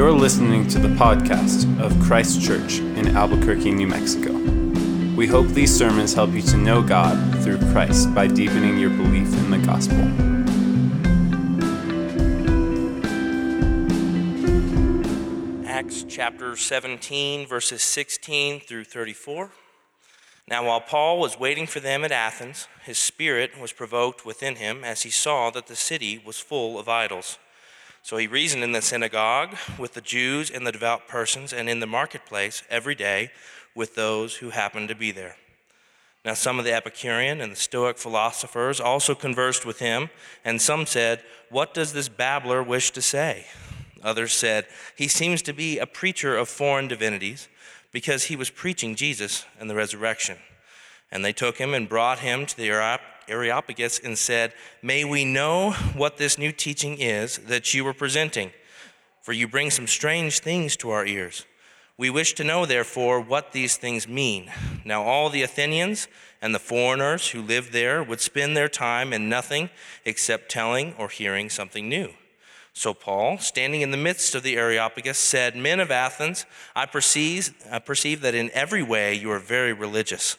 You're listening to the podcast of Christ Church in Albuquerque, New Mexico. We hope these sermons help you to know God through Christ by deepening your belief in the gospel. Acts chapter 17, verses 16 through 34. Now, while Paul was waiting for them at Athens, his spirit was provoked within him as he saw that the city was full of idols. So he reasoned in the synagogue with the Jews and the devout persons, and in the marketplace every day with those who happened to be there. Now, some of the Epicurean and the Stoic philosophers also conversed with him, and some said, What does this babbler wish to say? Others said, He seems to be a preacher of foreign divinities, because he was preaching Jesus and the resurrection. And they took him and brought him to the Areopagus and said, May we know what this new teaching is that you are presenting, for you bring some strange things to our ears. We wish to know, therefore, what these things mean. Now, all the Athenians and the foreigners who lived there would spend their time in nothing except telling or hearing something new. So, Paul, standing in the midst of the Areopagus, said, Men of Athens, I perceive, I perceive that in every way you are very religious.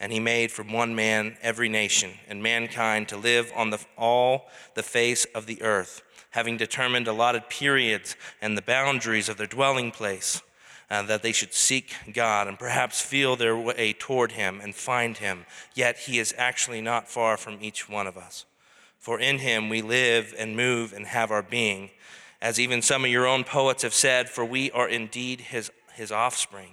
and he made from one man every nation and mankind to live on the, all the face of the earth, having determined allotted periods and the boundaries of their dwelling place, uh, that they should seek God and perhaps feel their way toward him and find him. Yet he is actually not far from each one of us. For in him we live and move and have our being, as even some of your own poets have said, for we are indeed his, his offspring.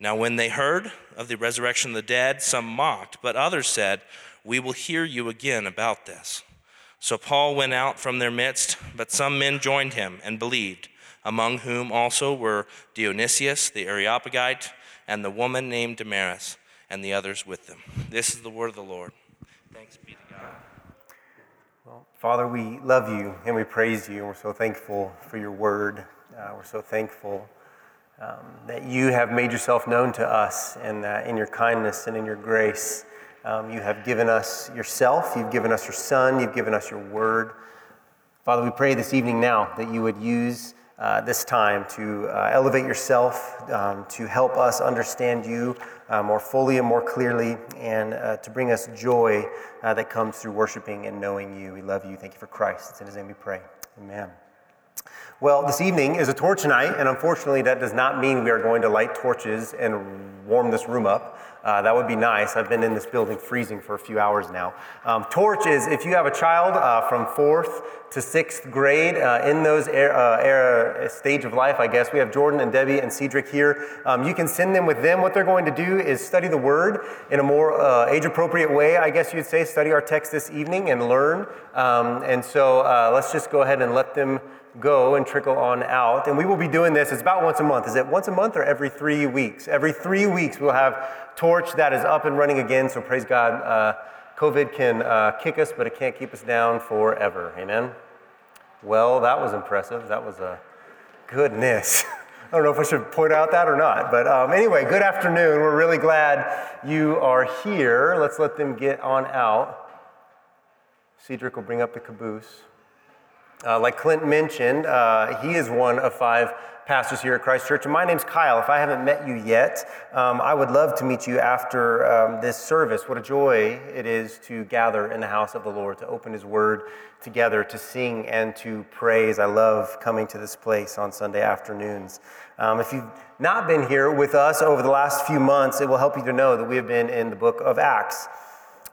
Now, when they heard of the resurrection of the dead, some mocked, but others said, We will hear you again about this. So Paul went out from their midst, but some men joined him and believed, among whom also were Dionysius the Areopagite and the woman named Damaris, and the others with them. This is the word of the Lord. Thanks be to God. Well, Father, we love you and we praise you, and we're so thankful for your word. Uh, we're so thankful um, that you have made yourself known to us, and that in your kindness and in your grace, um, you have given us yourself, you've given us your Son, you've given us your word. Father, we pray this evening now that you would use uh, this time to uh, elevate yourself, um, to help us understand you uh, more fully and more clearly, and uh, to bring us joy uh, that comes through worshiping and knowing you. We love you. Thank you for Christ. It's in his name we pray. Amen. Well, this evening is a torch night, and unfortunately, that does not mean we are going to light torches and warm this room up. Uh, that would be nice. I've been in this building freezing for a few hours now. Um, torch is if you have a child uh, from fourth to sixth grade uh, in those era, uh, era, stage of life, I guess. We have Jordan and Debbie and Cedric here. Um, you can send them with them. What they're going to do is study the Word in a more uh, age appropriate way, I guess you'd say. Study our text this evening and learn. Um, and so uh, let's just go ahead and let them go and trickle on out. And we will be doing this, it's about once a month. Is it once a month or every three weeks? Every three weeks, we'll have Torch that is up and running again. So praise God. Uh, COVID can uh, kick us, but it can't keep us down forever. Amen? Well, that was impressive. That was a goodness. I don't know if I should point out that or not. But um, anyway, good afternoon. We're really glad you are here. Let's let them get on out. Cedric will bring up the caboose. Uh, like Clint mentioned, uh, he is one of five pastors here at Christ Church. And my name's Kyle. If I haven't met you yet, um, I would love to meet you after um, this service. What a joy it is to gather in the house of the Lord, to open His Word together, to sing and to praise. I love coming to this place on Sunday afternoons. Um, if you've not been here with us over the last few months, it will help you to know that we have been in the book of Acts.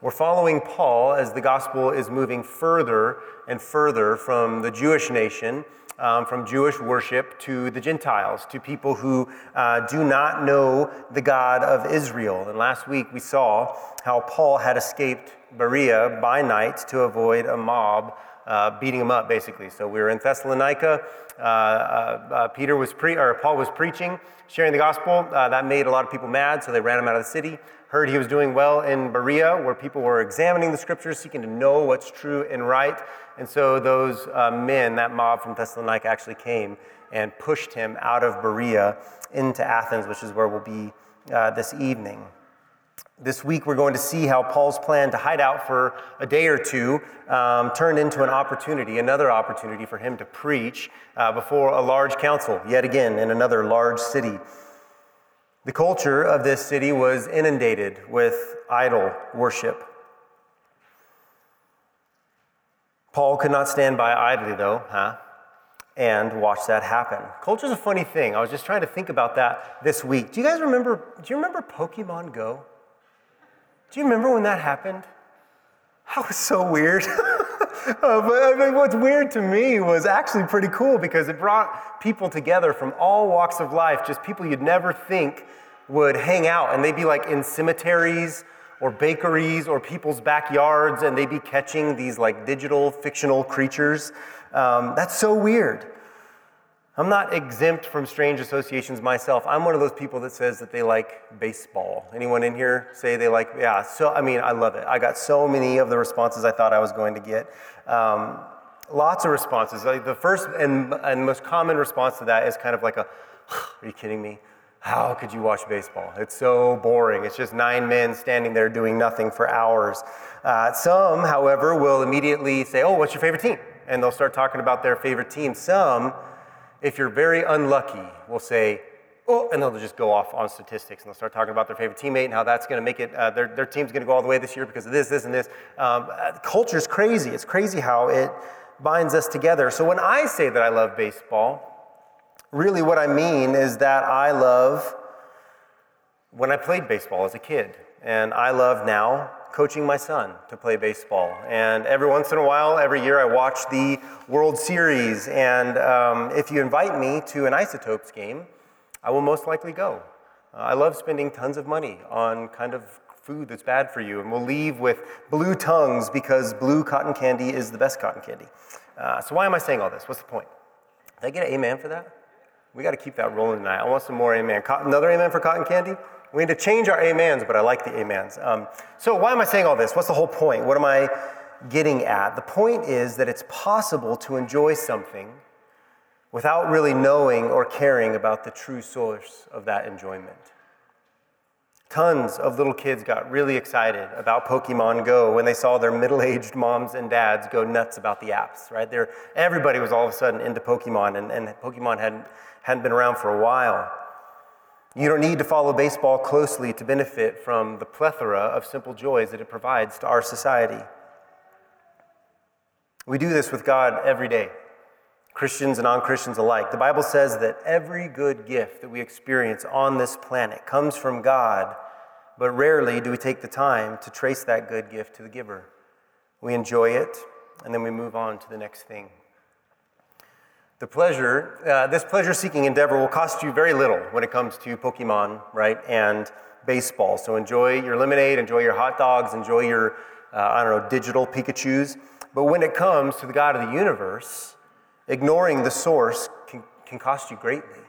We're following Paul as the gospel is moving further and further from the Jewish nation, um, from Jewish worship to the Gentiles, to people who uh, do not know the God of Israel. And last week we saw how Paul had escaped Berea by night to avoid a mob uh, beating him up, basically. So we were in Thessalonica. Uh, uh, uh, Peter was pre- or Paul was preaching, sharing the gospel. Uh, that made a lot of people mad, so they ran him out of the city heard he was doing well in Berea, where people were examining the scriptures, seeking to know what's true and right. And so those uh, men, that mob from Thessalonica, actually came and pushed him out of Berea into Athens, which is where we'll be uh, this evening. This week, we're going to see how Paul's plan to hide out for a day or two um, turned into an opportunity, another opportunity for him to preach uh, before a large council, yet again in another large city. The culture of this city was inundated with idol worship. Paul could not stand by idly, though, huh? And watch that happen. Culture's a funny thing. I was just trying to think about that this week. Do you guys remember? Do you remember Pokemon Go? Do you remember when that happened? That was so weird. uh, but I mean, what's weird to me was actually pretty cool because it brought people together from all walks of life, just people you'd never think would hang out, and they'd be like in cemeteries or bakeries or people's backyards, and they'd be catching these like digital fictional creatures. Um, that's so weird. I'm not exempt from strange associations myself. I'm one of those people that says that they like baseball. Anyone in here say they like, yeah, so, I mean, I love it. I got so many of the responses I thought I was going to get. Um, lots of responses. Like the first and, and most common response to that is kind of like a, are you kidding me? How could you watch baseball? It's so boring. It's just nine men standing there doing nothing for hours. Uh, some, however, will immediately say, Oh, what's your favorite team? And they'll start talking about their favorite team. Some, if you're very unlucky, will say, Oh, and they'll just go off on statistics and they'll start talking about their favorite teammate and how that's going to make it, uh, their, their team's going to go all the way this year because of this, this, and this. Um, uh, culture's crazy. It's crazy how it binds us together. So when I say that I love baseball, Really, what I mean is that I love when I played baseball as a kid, and I love now coaching my son to play baseball. And every once in a while, every year, I watch the World Series. And um, if you invite me to an Isotopes game, I will most likely go. Uh, I love spending tons of money on kind of food that's bad for you, and we'll leave with blue tongues because blue cotton candy is the best cotton candy. Uh, so, why am I saying all this? What's the point? Did I get an amen for that? We got to keep that rolling tonight. I want some more amen. Another amen for cotton candy? We need to change our amens, but I like the amens. Um, so, why am I saying all this? What's the whole point? What am I getting at? The point is that it's possible to enjoy something without really knowing or caring about the true source of that enjoyment. Tons of little kids got really excited about Pokemon Go when they saw their middle aged moms and dads go nuts about the apps, right? There, everybody was all of a sudden into Pokemon, and, and Pokemon hadn't hadn't been around for a while. You don't need to follow baseball closely to benefit from the plethora of simple joys that it provides to our society. We do this with God every day, Christians and non Christians alike. The Bible says that every good gift that we experience on this planet comes from God, but rarely do we take the time to trace that good gift to the giver. We enjoy it, and then we move on to the next thing. The pleasure, uh, this pleasure seeking endeavor will cost you very little when it comes to Pokemon, right, and baseball. So enjoy your lemonade, enjoy your hot dogs, enjoy your, uh, I don't know, digital Pikachus. But when it comes to the God of the universe, ignoring the source can, can cost you greatly.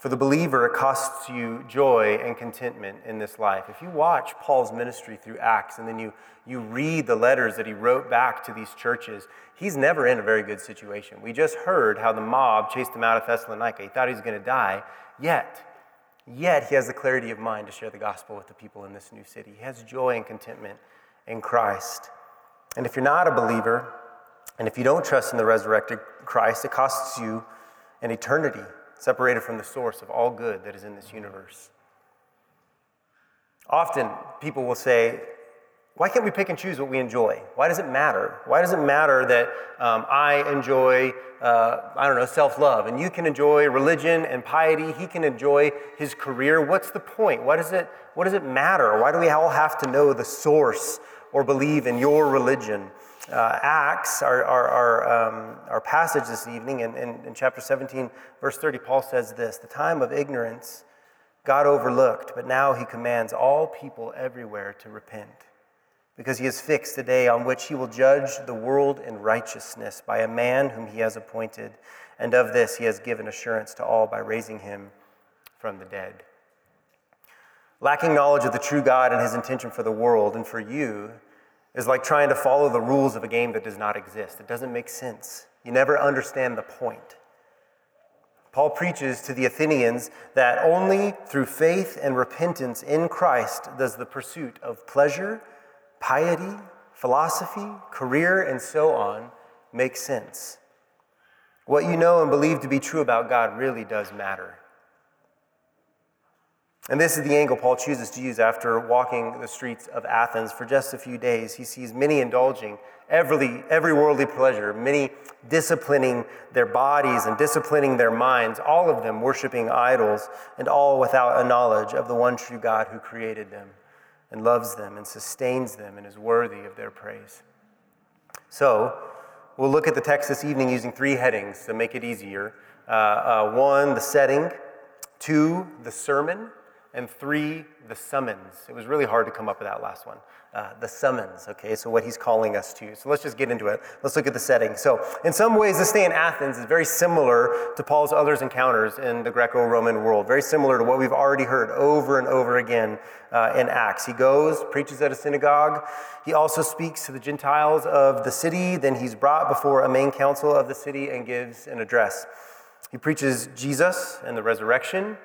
For the believer, it costs you joy and contentment in this life. If you watch Paul's ministry through Acts and then you, you read the letters that he wrote back to these churches, he's never in a very good situation. We just heard how the mob chased him out of Thessalonica. He thought he was going to die, yet, yet he has the clarity of mind to share the gospel with the people in this new city. He has joy and contentment in Christ. And if you're not a believer, and if you don't trust in the resurrected Christ, it costs you an eternity separated from the source of all good that is in this universe. Often people will say, why can't we pick and choose what we enjoy? Why does it matter? Why does it matter that um, I enjoy, uh, I don't know, self love, and you can enjoy religion and piety? He can enjoy his career. What's the point? Why does it, what does it matter? Why do we all have to know the source or believe in your religion? Uh, Acts, our, our, our, um, our, passage this evening, in, in, in chapter 17, verse 30, Paul says this The time of ignorance God overlooked, but now he commands all people everywhere to repent because he has fixed a day on which he will judge the world in righteousness by a man whom he has appointed. And of this he has given assurance to all by raising him from the dead. Lacking knowledge of the true God and his intention for the world and for you is like trying to follow the rules of a game that does not exist. It doesn't make sense. You never understand the point. Paul preaches to the Athenians that only through faith and repentance in Christ does the pursuit of pleasure piety, philosophy, career, and so on make sense. What you know and believe to be true about God really does matter. And this is the angle Paul chooses to use after walking the streets of Athens for just a few days. He sees many indulging every, every worldly pleasure, many disciplining their bodies and disciplining their minds, all of them worshiping idols, and all without a knowledge of the one true God who created them and loves them and sustains them and is worthy of their praise. So, we'll look at the text this evening using three headings to make it easier. Uh, uh, one, the setting, two, the sermon, and three, the summons. It was really hard to come up with that last one. Uh, the summons, okay, so what he's calling us to. So let's just get into it. Let's look at the setting. So, in some ways, this stay in Athens is very similar to Paul's other encounters in the Greco Roman world, very similar to what we've already heard over and over again uh, in Acts. He goes, preaches at a synagogue. He also speaks to the Gentiles of the city. Then he's brought before a main council of the city and gives an address. He preaches Jesus and the resurrection.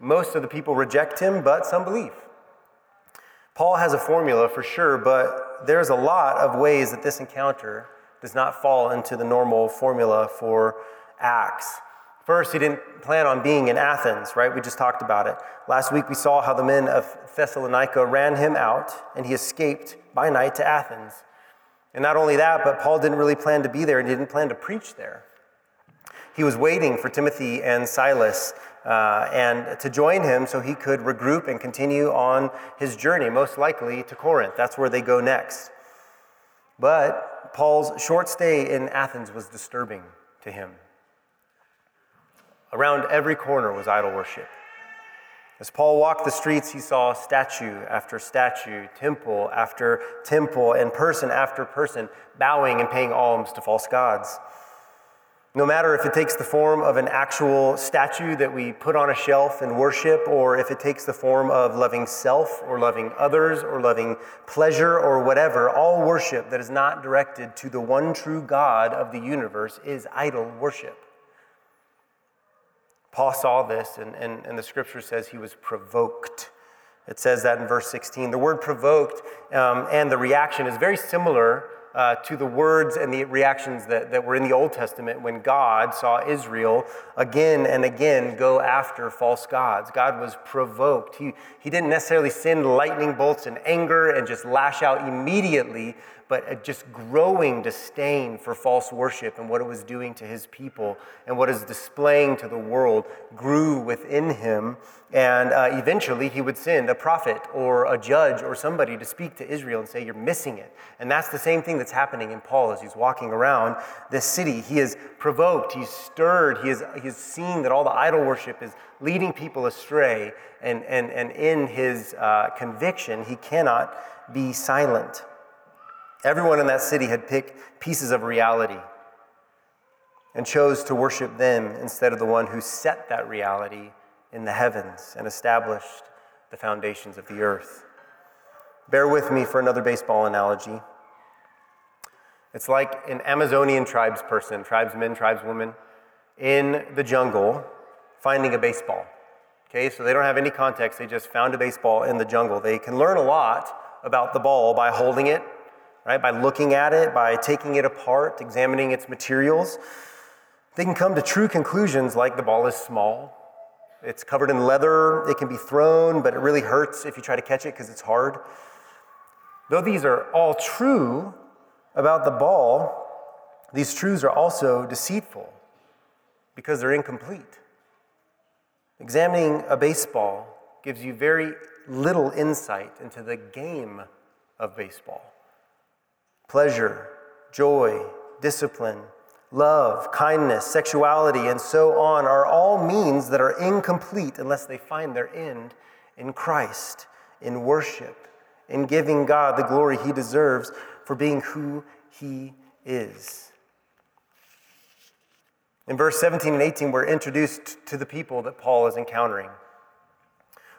Most of the people reject him, but some believe. Paul has a formula for sure, but there's a lot of ways that this encounter does not fall into the normal formula for Acts. First, he didn't plan on being in Athens, right? We just talked about it. Last week, we saw how the men of Thessalonica ran him out, and he escaped by night to Athens. And not only that, but Paul didn't really plan to be there and he didn't plan to preach there. He was waiting for Timothy and Silas uh, and to join him so he could regroup and continue on his journey, most likely to Corinth. That's where they go next. But Paul's short stay in Athens was disturbing to him. Around every corner was idol worship. As Paul walked the streets, he saw statue after statue, temple after temple, and person after person bowing and paying alms to false gods. No matter if it takes the form of an actual statue that we put on a shelf and worship, or if it takes the form of loving self, or loving others, or loving pleasure, or whatever, all worship that is not directed to the one true God of the universe is idol worship. Paul saw this, and, and, and the scripture says he was provoked. It says that in verse 16. The word provoked um, and the reaction is very similar uh, to the words and the reactions that, that were in the Old Testament when God saw Israel again and again go after false gods. God was provoked. He, he didn't necessarily send lightning bolts in anger and just lash out immediately, but a just growing disdain for false worship and what it was doing to his people and what was displaying to the world grew within him. And uh, eventually he would send a prophet or a judge or somebody to speak to Israel and say, You're missing it. And that's the same thing that's happening in Paul as he's walking around this city. He is provoked, he's stirred, he is, he's seen that all the idol worship is leading people astray. And, and, and in his uh, conviction, he cannot be silent. Everyone in that city had picked pieces of reality and chose to worship them instead of the one who set that reality in the heavens and established the foundations of the earth. Bear with me for another baseball analogy. It's like an Amazonian tribesperson, tribesmen, tribeswomen, in the jungle finding a baseball. Okay, so they don't have any context, they just found a baseball in the jungle. They can learn a lot about the ball by holding it right? By looking at it, by taking it apart, examining its materials. They can come to true conclusions like the ball is small, it's covered in leather, it can be thrown, but it really hurts if you try to catch it because it's hard. Though these are all true about the ball, these truths are also deceitful because they're incomplete. Examining a baseball gives you very little insight into the game of baseball. Pleasure, joy, discipline, love, kindness, sexuality, and so on are all means that are incomplete unless they find their end in Christ, in worship, in giving God the glory he deserves for being who he is. In verse 17 and 18, we're introduced to the people that Paul is encountering.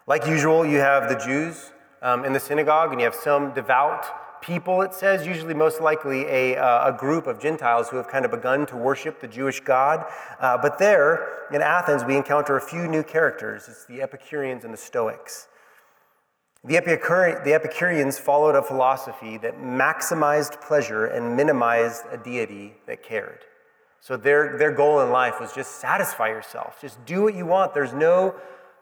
Like usual, you have the Jews um, in the synagogue, and you have some devout people, it says, usually most likely a, uh, a group of Gentiles who have kind of begun to worship the Jewish God. Uh, but there in Athens, we encounter a few new characters it's the Epicureans and the Stoics. The, the Epicureans followed a philosophy that maximized pleasure and minimized a deity that cared. So their, their goal in life was just satisfy yourself, just do what you want. There's no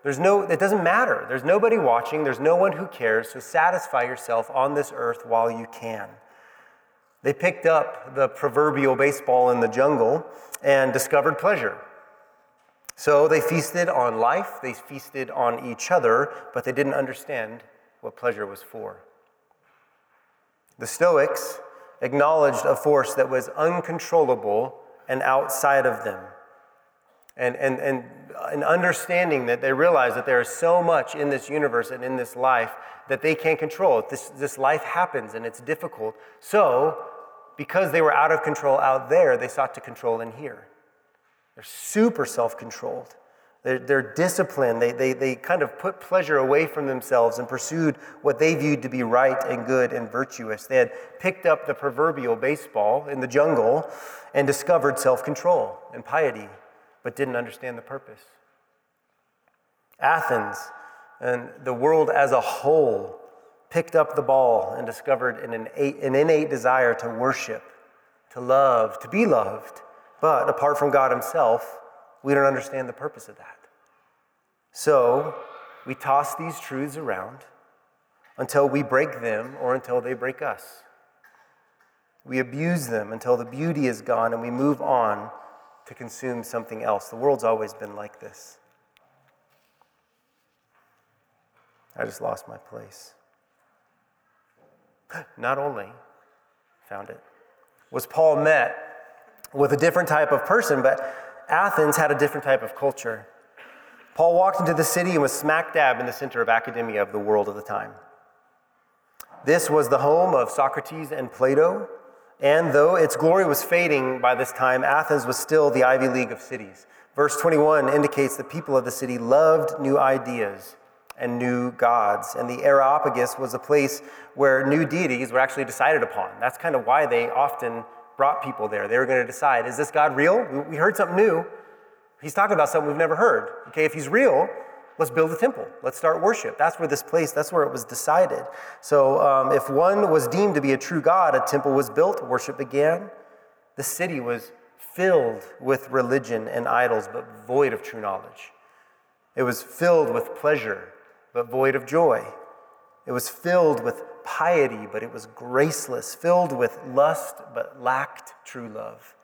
there's no, it doesn't matter. There's nobody watching, there's no one who cares, so satisfy yourself on this earth while you can. They picked up the proverbial baseball in the jungle and discovered pleasure. So they feasted on life, they feasted on each other, but they didn't understand what pleasure was for. The Stoics acknowledged a force that was uncontrollable and outside of them and, and, and uh, an understanding that they realize that there is so much in this universe and in this life that they can't control. This, this life happens and it's difficult. So, because they were out of control out there, they sought to control in here. They're super self controlled. They're, they're, disciplined. They, they, they kind of put pleasure away from themselves and pursued what they viewed to be right and good and virtuous. They had picked up the proverbial baseball in the jungle and discovered self control and piety but didn't understand the purpose. Athens and the world as a whole picked up the ball and discovered an innate, an innate desire to worship, to love, to be loved. But apart from God Himself, we don't understand the purpose of that. So we toss these truths around until we break them or until they break us. We abuse them until the beauty is gone and we move on to consume something else. The world's always been like this. I just lost my place. Not only found it, was Paul met with a different type of person, but Athens had a different type of culture. Paul walked into the city and was smack dab in the center of academia of the world of the time. This was the home of Socrates and Plato, and though its glory was fading by this time, Athens was still the Ivy League of cities. Verse 21 indicates the people of the city loved new ideas and new gods. And the Areopagus was a place where new deities were actually decided upon. That's kind of why they often brought people there. They were going to decide is this God real? We heard something new. He's talking about something we've never heard. Okay, if he's real, let's build a temple. Let's start worship. That's where this place, that's where it was decided. So um, if one was deemed to be a true God, a temple was built, worship began. The city was filled with religion and idols, but void of true knowledge. It was filled with pleasure, but void of joy. It was filled with piety, but it was graceless, filled with lust, but lacked true love.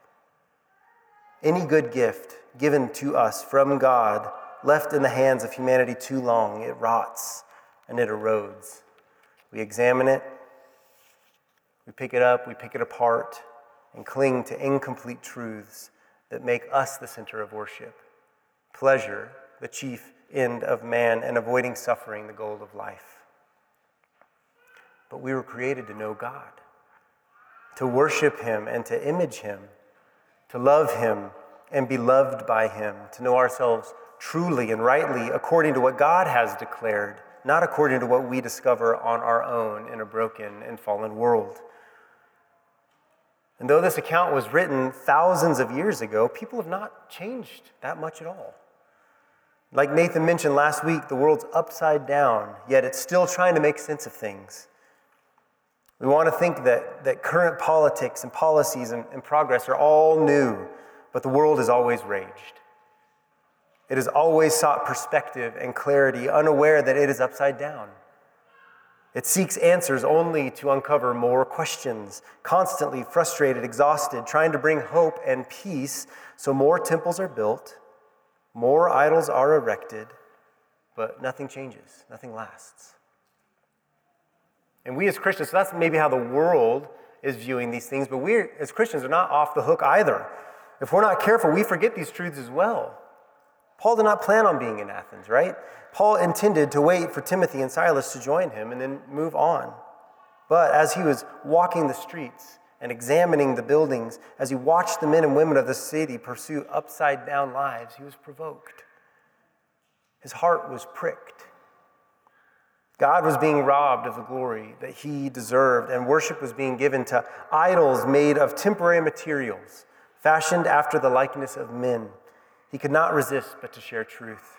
Any good gift given to us from God left in the hands of humanity too long, it rots and it erodes. We examine it, we pick it up, we pick it apart, and cling to incomplete truths that make us the center of worship. Pleasure, the chief end of man, and avoiding suffering, the goal of life. But we were created to know God, to worship Him and to image Him, to love Him and be loved by Him, to know ourselves truly and rightly according to what God has declared, not according to what we discover on our own in a broken and fallen world. And though this account was written thousands of years ago, people have not changed that much at all. Like Nathan mentioned last week, the world's upside down, yet it's still trying to make sense of things. We want to think that, that current politics and policies and, and progress are all new but the world has always raged. It has always sought perspective and clarity, unaware that it is upside down. It seeks answers only to uncover more questions, constantly frustrated, exhausted, trying to bring hope and peace. So more temples are built, more idols are erected, but nothing changes, nothing lasts. And we as Christians, so that's maybe how the world is viewing these things, but we as Christians are not off the hook either. If we're not careful, we forget these truths as well. Paul did not plan on being in Athens, right? Paul intended to wait for Timothy and Silas to join him and then move on. But as he was walking the streets and examining the buildings, as he watched the men and women of the city pursue upside down lives, he was provoked. His heart was pricked. God was being robbed of the glory that he deserved, and worship was being given to idols made of temporary materials, fashioned after the likeness of men. He could not resist but to share truth.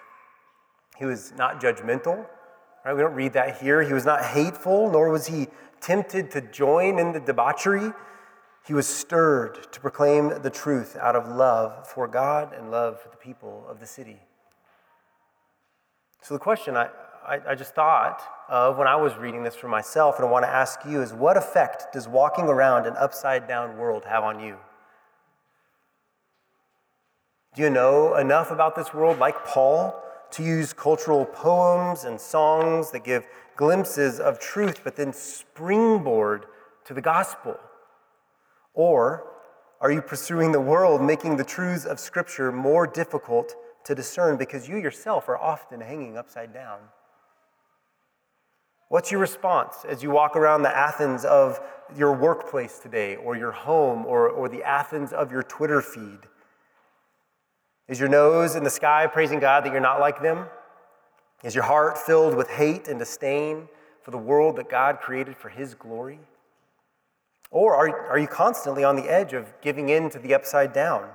He was not judgmental, right? We don't read that here. He was not hateful, nor was he tempted to join in the debauchery. He was stirred to proclaim the truth out of love for God and love for the people of the city. So, the question I, I, I, just thought of when I was reading this for myself, and I want to ask you is what effect does walking around an upside down world have on you? Do you know enough about this world, like Paul, to use cultural poems and songs that give glimpses of truth, but then springboard to the gospel? Or are you pursuing the world, making the truths of Scripture more difficult to discern because you yourself are often hanging upside down? What's your response as you walk around the Athens of your workplace today, or your home, or, or the Athens of your Twitter feed? Is your nose in the sky praising God that you're not like them? Is your heart filled with hate and disdain for the world that God created for His glory? Or are, are you constantly on the edge of giving in to the upside down,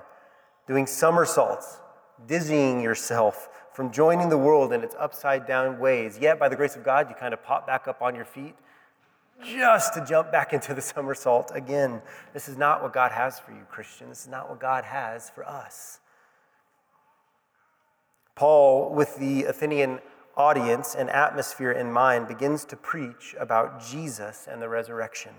doing somersaults, dizzying yourself from joining the world in its upside down ways? Yet, by the grace of God, you kind of pop back up on your feet just to jump back into the somersault again. This is not what God has for you, Christian. This is not what God has for us. Paul, with the Athenian audience and atmosphere in mind, begins to preach about Jesus and the resurrection.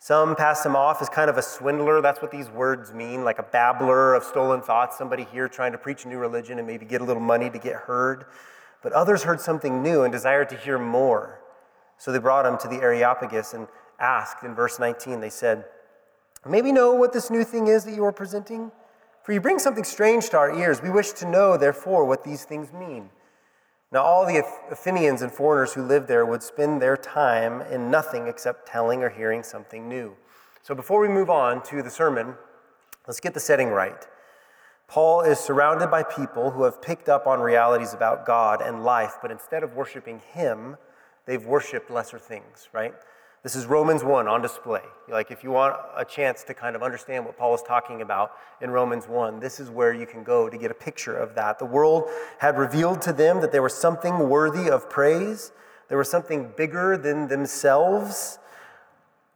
Some pass him off as kind of a swindler. That's what these words mean, like a babbler of stolen thoughts, somebody here trying to preach a new religion and maybe get a little money to get heard. But others heard something new and desired to hear more. So they brought him to the Areopagus and asked in verse 19, they said, Maybe know what this new thing is that you are presenting? For you bring something strange to our ears. We wish to know, therefore, what these things mean. Now, all the Athenians and foreigners who lived there would spend their time in nothing except telling or hearing something new. So, before we move on to the sermon, let's get the setting right. Paul is surrounded by people who have picked up on realities about God and life, but instead of worshiping Him, they've worshiped lesser things, right? This is Romans 1 on display. Like, if you want a chance to kind of understand what Paul is talking about in Romans 1, this is where you can go to get a picture of that. The world had revealed to them that there was something worthy of praise, there was something bigger than themselves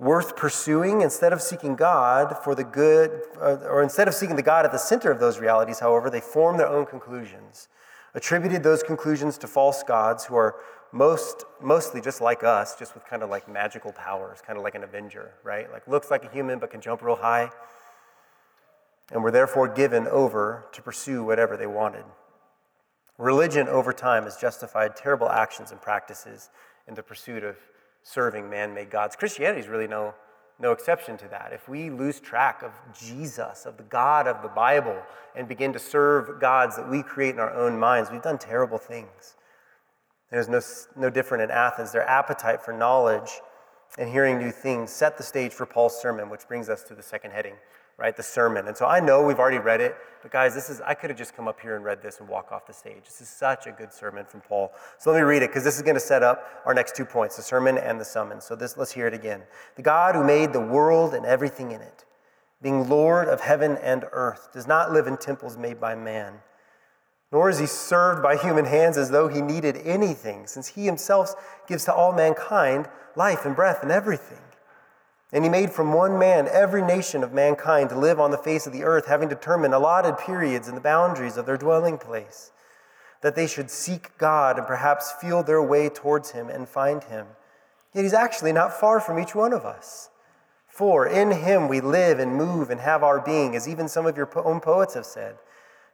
worth pursuing instead of seeking God for the good, uh, or instead of seeking the God at the center of those realities, however, they formed their own conclusions, attributed those conclusions to false gods who are most, mostly just like us, just with kind of like magical powers, kind of like an Avenger, right? Like looks like a human but can jump real high. And were therefore given over to pursue whatever they wanted. Religion over time has justified terrible actions and practices in the pursuit of serving man made gods. Christianity is really no, no exception to that. If we lose track of Jesus, of the God of the Bible, and begin to serve gods that we create in our own minds, we've done terrible things. It was no, no different in Athens. Their appetite for knowledge and hearing new things set the stage for Paul's sermon, which brings us to the second heading, right? The sermon. And so I know we've already read it, but guys, this is I could have just come up here and read this and walk off the stage. This is such a good sermon from Paul. So let me read it because this is going to set up our next two points, the sermon and the summons. So this let's hear it again. The God who made the world and everything in it, being Lord of heaven and earth, does not live in temples made by man nor is he served by human hands as though he needed anything, since he himself gives to all mankind life and breath and everything. And he made from one man every nation of mankind to live on the face of the earth, having determined allotted periods and the boundaries of their dwelling place, that they should seek God and perhaps feel their way towards him and find him. Yet he's actually not far from each one of us. For in him we live and move and have our being, as even some of your own poets have said.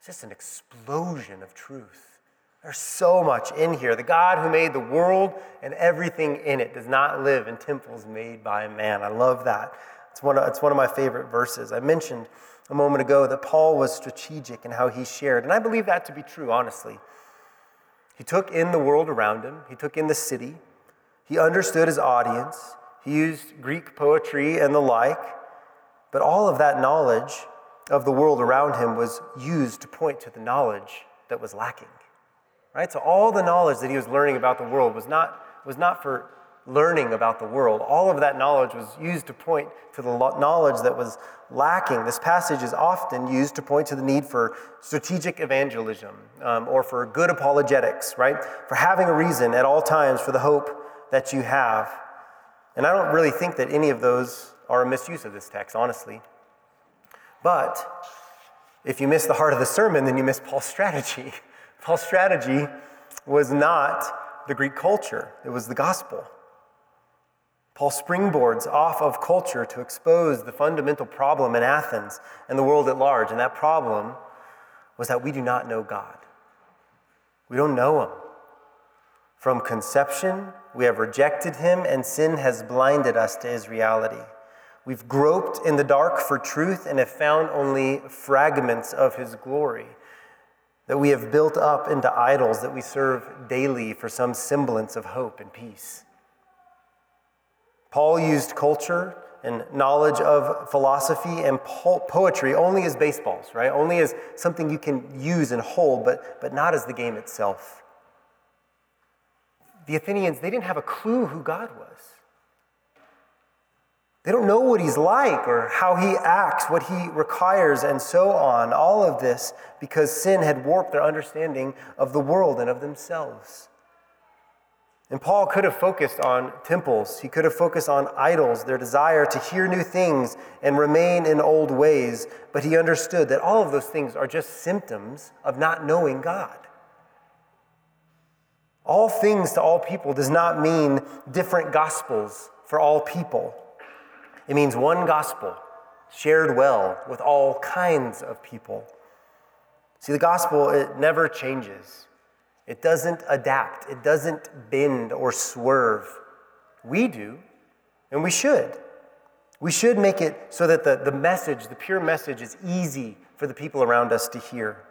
It's just an explosion of truth. There's so much in here. The God who made the world and everything in it does not live in temples made by man. I love that. It's one of, it's one of my favorite verses. I mentioned a moment ago that Paul was strategic in how he shared, and I believe that to be true, honestly. He took in the world around him, he took in the city, he understood his audience, he used Greek poetry and the like, but all of that knowledge of the world around him was used to point to the knowledge that was lacking. Right? So all the knowledge that he was learning about the world was not, was not for learning about the world. All of that knowledge was used to point to the knowledge that was lacking. This passage is often used to point to the need for strategic evangelism um, or for good apologetics, right? For having a reason at all times for the hope that you have. And I don't really think that any of those are a misuse of this text, honestly. But if you miss the heart of the sermon, then you miss Paul's strategy. Paul's strategy was not the Greek culture, it was the gospel. Paul springboards off of culture to expose the fundamental problem in Athens and the world at large. And that problem was that we do not know God. We don't know Him. From conception, we have rejected Him, and sin has blinded us to His reality. We've groped in the dark for truth and have found only fragments of His glory that we have built up into idols that we serve daily for some semblance of hope and peace. Paul used culture and knowledge of philosophy and poetry only as baseballs, right? Only as something you can use and hold, but, but not as the game itself. The Athenians, they didn't have a clue who God was. They don't know what he's like or how he acts, what he requires, and so on. All of this because sin had warped their understanding of the world and of themselves. And Paul could have focused on temples, he could have focused on idols, their desire to hear new things and remain in old ways, but he understood that all of those things are just symptoms of not knowing God. All things to all people does not mean different gospels for all people. It means one gospel shared well with all kinds of people. See, the gospel, it never changes. It doesn't adapt. It doesn't bend or swerve. We do, and we should. We should make it so that the, the message, the pure message, is easy for the people around us to hear.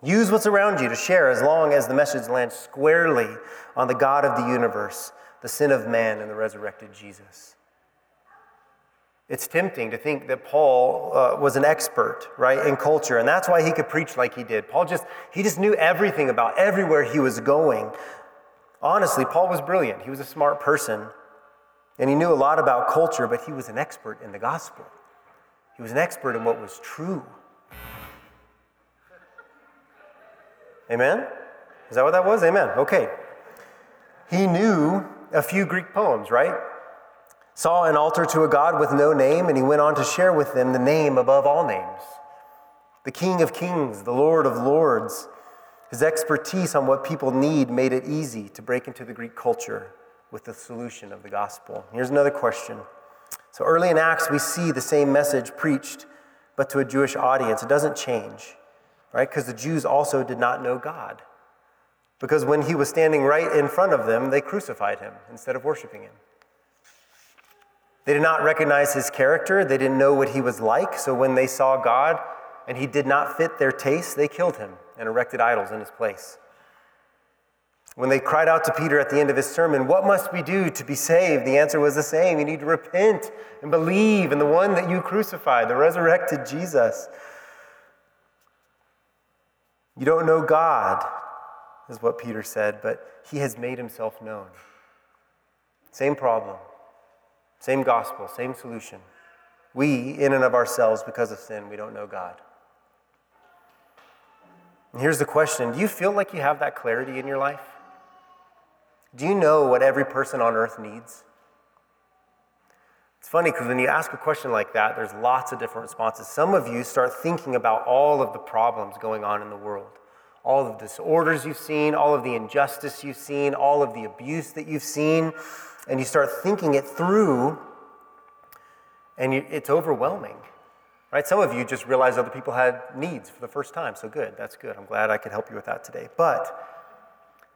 Use what's around you to share as long as the message lands squarely on the God of the universe, the sin of man, and the resurrected Jesus. It's tempting to think that Paul uh, was an expert, right, in culture, and that's why he could preach like he did. Paul just he just knew everything about everywhere he was going. Honestly, Paul was brilliant. He was a smart person, and he knew a lot about culture, but he was an expert in the gospel. He was an expert in what was true. Amen? Is that what that was? Amen. Okay. He knew a few Greek poems, right? Saw an altar to a God with no name, and he went on to share with them the name above all names the King of Kings, the Lord of Lords. His expertise on what people need made it easy to break into the Greek culture with the solution of the gospel. Here's another question. So early in Acts, we see the same message preached, but to a Jewish audience. It doesn't change, right? Because the Jews also did not know God. Because when he was standing right in front of them, they crucified him instead of worshiping him. They did not recognize his character. They didn't know what he was like. So when they saw God and he did not fit their taste, they killed him and erected idols in his place. When they cried out to Peter at the end of his sermon, What must we do to be saved? The answer was the same. You need to repent and believe in the one that you crucified, the resurrected Jesus. You don't know God, is what Peter said, but he has made himself known. Same problem, same gospel, same solution. We, in and of ourselves, because of sin, we don't know God. And here's the question Do you feel like you have that clarity in your life? Do you know what every person on earth needs? It's funny because when you ask a question like that, there's lots of different responses. Some of you start thinking about all of the problems going on in the world, all of the disorders you've seen, all of the injustice you've seen, all of the abuse that you've seen, and you start thinking it through, and you, it's overwhelming. Right? Some of you just realized other people had needs for the first time, so good. That's good. I'm glad I could help you with that today. But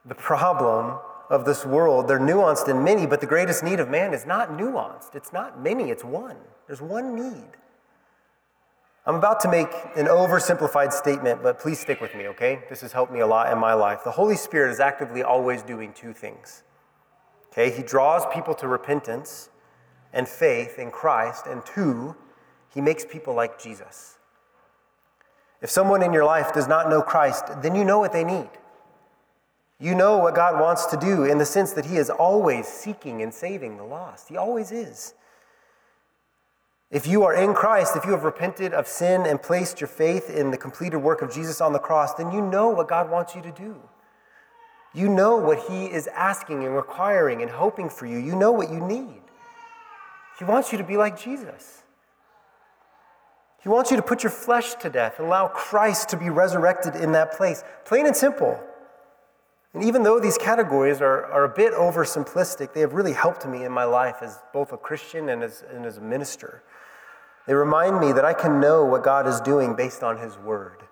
the problem of this world, they're nuanced in many, but the greatest need of man is not nuanced. It's not many, it's one. There's one need. I'm about to make an oversimplified statement, but please stick with me, okay? This has helped me a lot in my life. The Holy Spirit is actively always doing two things. Okay? He draws people to repentance and faith in Christ, and two, he makes people like Jesus. If someone in your life does not know Christ, then you know what they need. You know what God wants to do in the sense that He is always seeking and saving the lost. He always is. If you are in Christ, if you have repented of sin and placed your faith in the completed work of Jesus on the cross, then you know what God wants you to do. You know what He is asking and requiring and hoping for you. You know what you need. He wants you to be like Jesus. He wants you to put your flesh to death and allow Christ to be resurrected in that place. Plain and simple. And even though these categories are, are a bit oversimplistic, they have really helped me in my life as both a Christian and as, and as a minister. They remind me that I can know what God is doing based on His Word.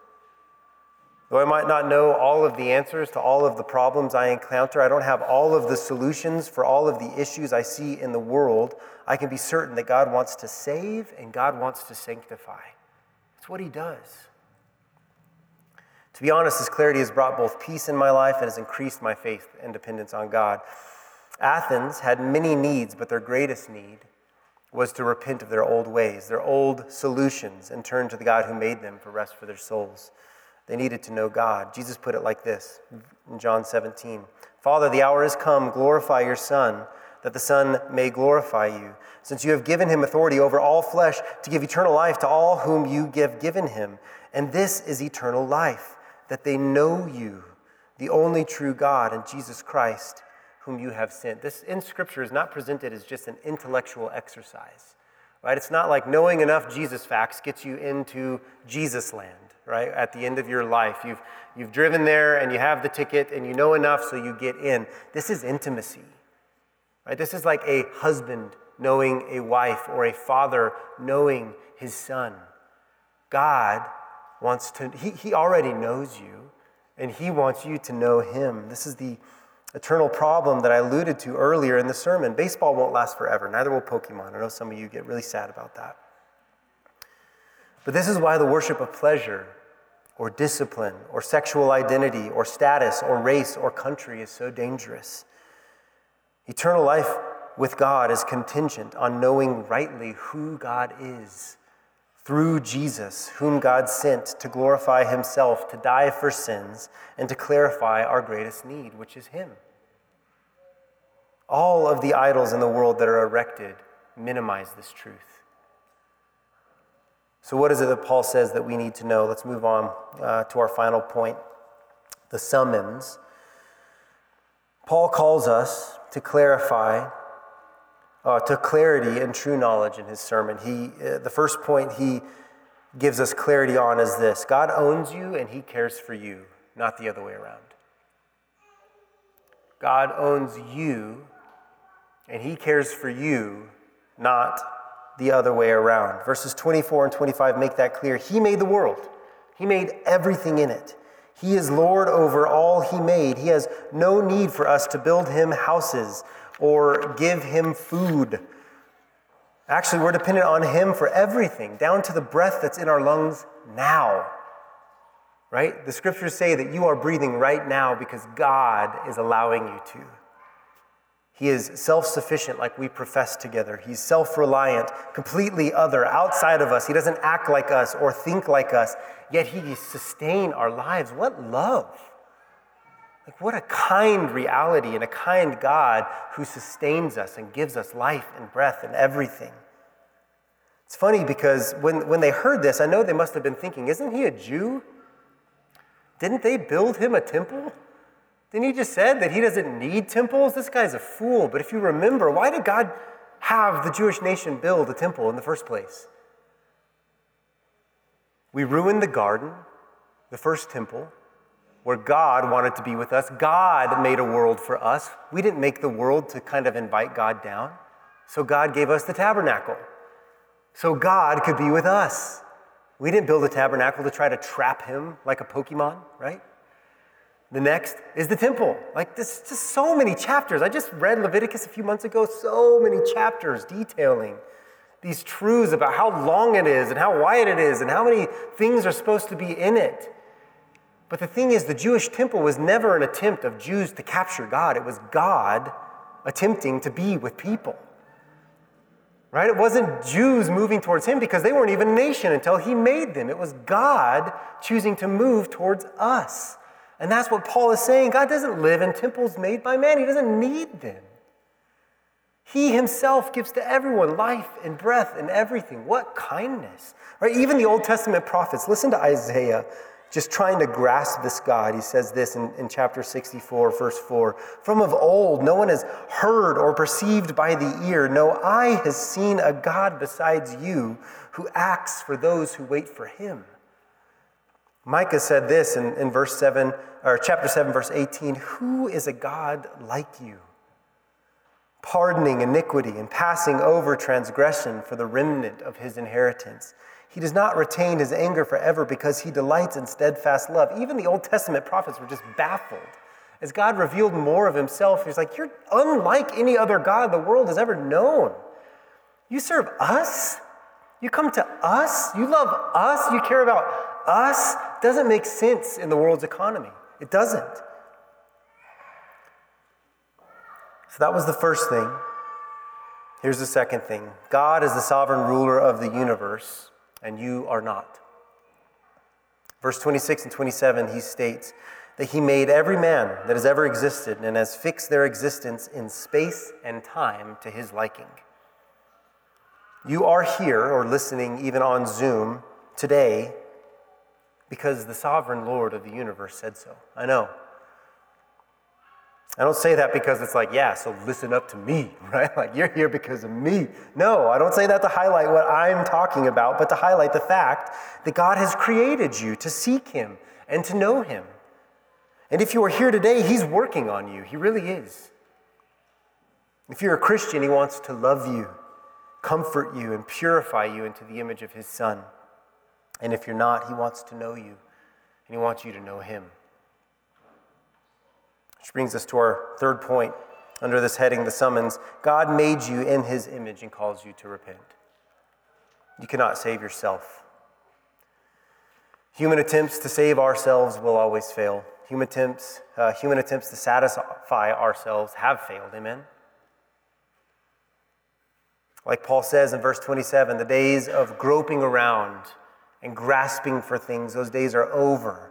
Though I might not know all of the answers to all of the problems I encounter, I don't have all of the solutions for all of the issues I see in the world, I can be certain that God wants to save and God wants to sanctify. It's what He does. To be honest, this clarity has brought both peace in my life and has increased my faith and dependence on God. Athens had many needs, but their greatest need was to repent of their old ways, their old solutions, and turn to the God who made them for rest for their souls. They needed to know God. Jesus put it like this in John 17 Father, the hour has come, glorify your Son, that the Son may glorify you, since you have given him authority over all flesh to give eternal life to all whom you have given him. And this is eternal life that they know you, the only true God, and Jesus Christ, whom you have sent. This in Scripture is not presented as just an intellectual exercise, right? It's not like knowing enough Jesus facts gets you into Jesus land, right? At the end of your life, you've, you've driven there and you have the ticket and you know enough so you get in. This is intimacy, right? This is like a husband knowing a wife or a father knowing his son. God wants to, he, he already knows you, and he wants you to know him. This is the eternal problem that I alluded to earlier in the sermon. Baseball won't last forever, neither will Pokemon. I know some of you get really sad about that. But this is why the worship of pleasure or discipline or sexual identity or status or race or country is so dangerous. Eternal life with God is contingent on knowing rightly who God is through Jesus, whom God sent to glorify himself, to die for sins, and to clarify our greatest need, which is him. All of the idols in the world that are erected minimize this truth. So, what is it that Paul says that we need to know? Let's move on uh, to our final point the summons. Paul calls us to clarify uh, to clarity and true knowledge in his sermon. He, uh, the first point he gives us clarity on is this God owns you and he cares for you, not the other way around. God owns you and he cares for you, not the other way around. Verses 24 and 25 make that clear. He made the world, he made everything in it. He is Lord over all he made. He has no need for us to build him houses or give him food. Actually, we're dependent on him for everything, down to the breath that's in our lungs now. right? The scriptures say that you are breathing right now because God is allowing you to. He is self sufficient, like we profess together. He's self reliant, completely other, outside of us. He doesn't act like us or think like us, yet He sustains our lives. What love! Like, what a kind reality and a kind God who sustains us and gives us life and breath and everything. It's funny because when, when they heard this, I know they must have been thinking, isn't he a Jew? Didn't they build him a temple? Then he just said that he doesn't need temples? This guy's a fool. But if you remember, why did God have the Jewish nation build a temple in the first place? We ruined the garden, the first temple, where God wanted to be with us. God made a world for us. We didn't make the world to kind of invite God down. So God gave us the tabernacle. So God could be with us. We didn't build a tabernacle to try to trap him like a Pokemon, right? The next is the temple. Like, there's just so many chapters. I just read Leviticus a few months ago, so many chapters detailing these truths about how long it is and how wide it is and how many things are supposed to be in it. But the thing is, the Jewish temple was never an attempt of Jews to capture God, it was God attempting to be with people. Right? It wasn't Jews moving towards him because they weren't even a nation until he made them. It was God choosing to move towards us. And that's what Paul is saying. God doesn't live in temples made by man, He doesn't need them. He Himself gives to everyone life and breath and everything. What kindness. Right? Even the Old Testament prophets, listen to Isaiah just trying to grasp this God. He says this in, in chapter 64, verse 4 From of old, no one has heard or perceived by the ear, no eye has seen a God besides you who acts for those who wait for Him. Micah said this in, in verse 7, or chapter 7, verse 18 Who is a God like you? Pardoning iniquity and passing over transgression for the remnant of his inheritance. He does not retain his anger forever because he delights in steadfast love. Even the Old Testament prophets were just baffled. As God revealed more of himself, he's like, You're unlike any other God the world has ever known. You serve us? You come to us? You love us? You care about us doesn't make sense in the world's economy. It doesn't. So that was the first thing. Here's the second thing God is the sovereign ruler of the universe, and you are not. Verse 26 and 27, he states that he made every man that has ever existed and has fixed their existence in space and time to his liking. You are here or listening even on Zoom today because the sovereign Lord of the universe said so. I know. I don't say that because it's like, yeah, so listen up to me, right? Like, you're here because of me. No, I don't say that to highlight what I'm talking about, but to highlight the fact that God has created you to seek Him and to know Him. And if you are here today, He's working on you. He really is. If you're a Christian, He wants to love you, comfort you, and purify you into the image of His Son. And if you're not, He wants to know you, and He wants you to know Him. Which brings us to our third point under this heading, the summons. God made you in His image and calls you to repent. You cannot save yourself. Human attempts to save ourselves will always fail. Human attempts, uh, human attempts to satisfy ourselves have failed. Amen. Like Paul says in verse 27, the days of groping around and grasping for things, those days are over.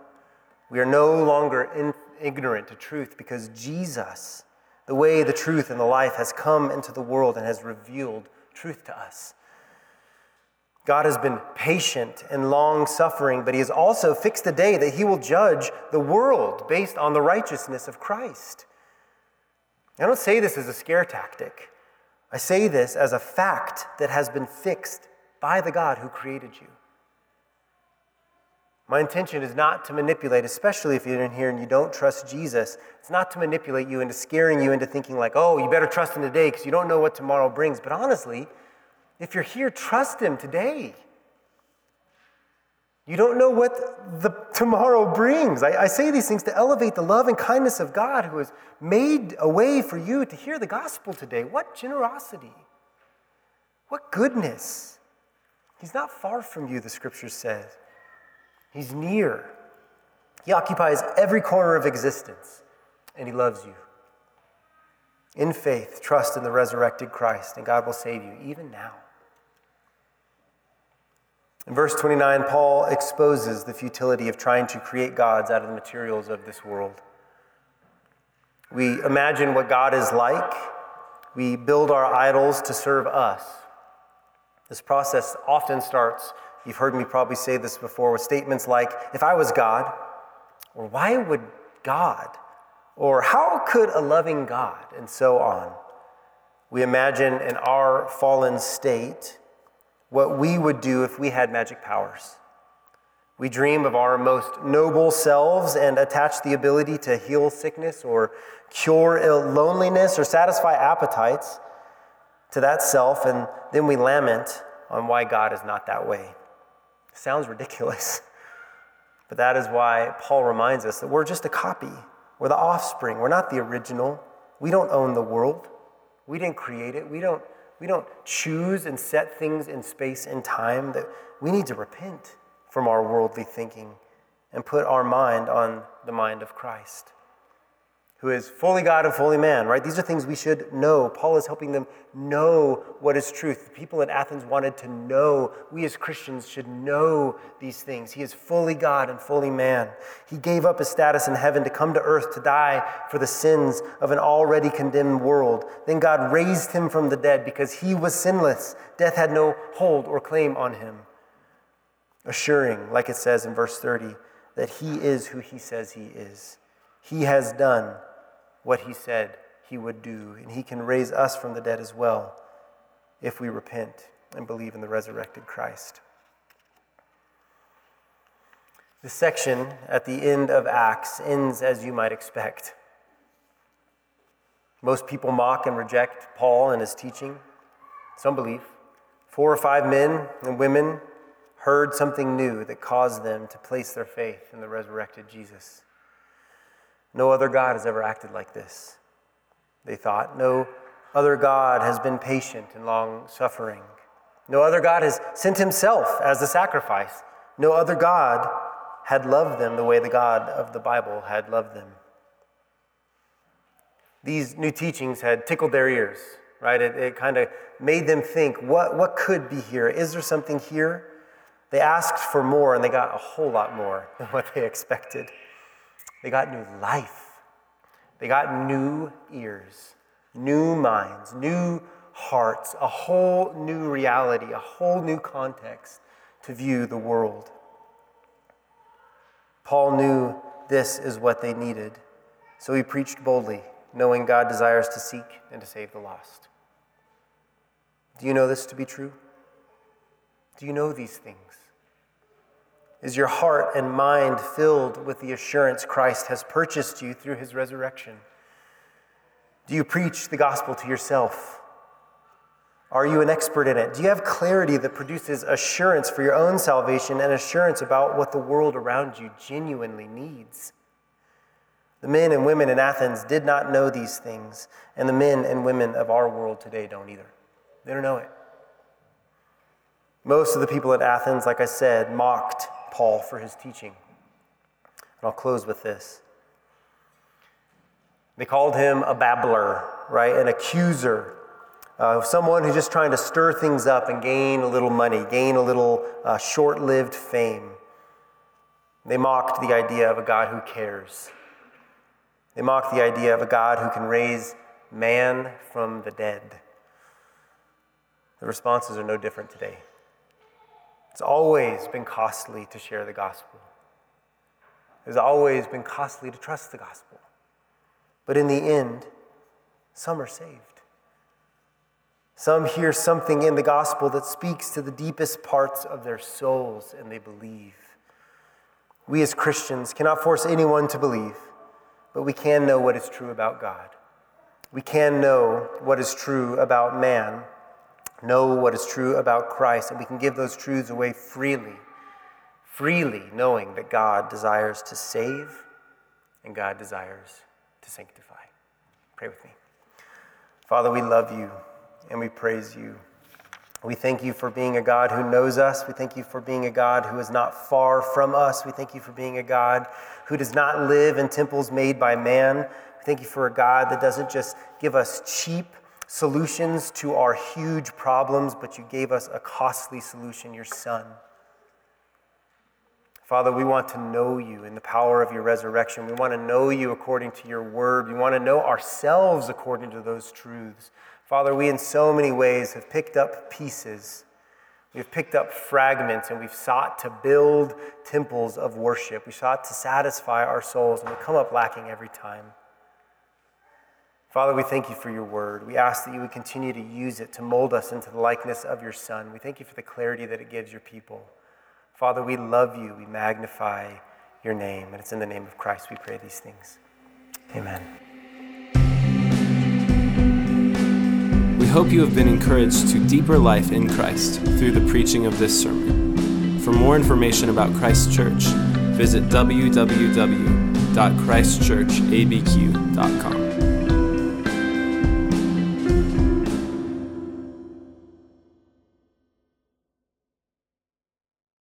We are no longer in, ignorant to truth because Jesus, the way, the truth, and the life, has come into the world and has revealed truth to us. God has been patient and long suffering, but He has also fixed a day that He will judge the world based on the righteousness of Christ. I don't say this as a scare tactic. I say this as a fact that has been fixed by the God who created you. My intention is not to manipulate, especially if you're in here and you don't trust Jesus. It's not to manipulate you into scaring you into thinking, like, oh, you better trust Him today because you don't know what tomorrow brings. But honestly, if you're here, trust Him today. You don't know what the tomorrow brings. I, I, say these things to elevate the love and kindness of God who has made a way for you to hear the gospel today. What generosity! What goodness! He's not far from you, the scripture says. He's near. He occupies every corner of existence, and He loves you. In faith, trust in the resurrected Christ, and God will save you even now. In verse 29, Paul exposes the futility of trying to create gods out of the materials of this world. We imagine what God is like, we build our idols to serve us. This process often starts, you've heard me probably say this before, with statements like, if I was God, or why would God? Or how could a loving God? And so on. We imagine in our fallen state what we would do if we had magic powers. We dream of our most noble selves and attach the ability to heal sickness or cure loneliness or satisfy appetites to that self, and then we lament on why God is not that way. Sounds ridiculous. But that is why Paul reminds us that we're just a copy. We're the offspring. We're not the original. We don't own the world. We didn't create it. We don't, we don't choose and set things in space and time. That we need to repent from our worldly thinking and put our mind on the mind of Christ who is fully God and fully man, right? These are things we should know. Paul is helping them know what is truth. The people in Athens wanted to know. We as Christians should know these things. He is fully God and fully man. He gave up his status in heaven to come to earth to die for the sins of an already condemned world. Then God raised him from the dead because he was sinless. Death had no hold or claim on him. Assuring, like it says in verse 30, that he is who he says he is. He has done what he said he would do, and he can raise us from the dead as well if we repent and believe in the resurrected Christ. This section at the end of Acts ends as you might expect. Most people mock and reject Paul and his teaching. Some believe. Four or five men and women heard something new that caused them to place their faith in the resurrected Jesus. No other God has ever acted like this, they thought. No other God has been patient and long suffering. No other God has sent himself as the sacrifice. No other God had loved them the way the God of the Bible had loved them. These new teachings had tickled their ears, right? It, it kind of made them think, what, what could be here? Is there something here? They asked for more and they got a whole lot more than what they expected. They got new life. They got new ears, new minds, new hearts, a whole new reality, a whole new context to view the world. Paul knew this is what they needed, so he preached boldly, knowing God desires to seek and to save the lost. Do you know this to be true? Do you know these things? Is your heart and mind filled with the assurance Christ has purchased you through his resurrection? Do you preach the gospel to yourself? Are you an expert in it? Do you have clarity that produces assurance for your own salvation and assurance about what the world around you genuinely needs? The men and women in Athens did not know these things, and the men and women of our world today don't either. They don't know it. Most of the people at Athens, like I said, mocked Paul for his teaching. And I'll close with this. They called him a babbler, right? An accuser, uh, someone who's just trying to stir things up and gain a little money, gain a little uh, short lived fame. They mocked the idea of a God who cares. They mocked the idea of a God who can raise man from the dead. The responses are no different today. It's always been costly to share the gospel. It's always been costly to trust the gospel. But in the end, some are saved. Some hear something in the gospel that speaks to the deepest parts of their souls and they believe. We as Christians cannot force anyone to believe, but we can know what is true about God. We can know what is true about man know what is true about Christ, and we can give those truths away freely, freely knowing that God desires to save and God desires to sanctify. Pray with me. Father, we love you and we praise you. We thank you for being a God who knows us. We thank you for being a God who is not far from us. We thank you for being a God who does not live in temples made by man. We thank you for a God that doesn't just give us cheap solutions to our huge problems, but you gave us a costly solution, your Son. Father, we want to know you in the power of your resurrection. We want to know you according to your word. We want to know ourselves according to those truths. Father, we in so many ways have picked up pieces. We've picked up fragments and we've sought to build temples of worship. We sought to satisfy our souls and we come up lacking every time. Father, we thank you for your word. We ask that you would continue to use it to mold us into the likeness of your Son. We thank you for the clarity that it gives your people. Father, we love you. We magnify your name. And it's in the name of Christ we pray these things. Amen. We hope you have been encouraged to deeper life in Christ through the preaching of this sermon. For more information about Christ Church, visit www.christchurchabq.com.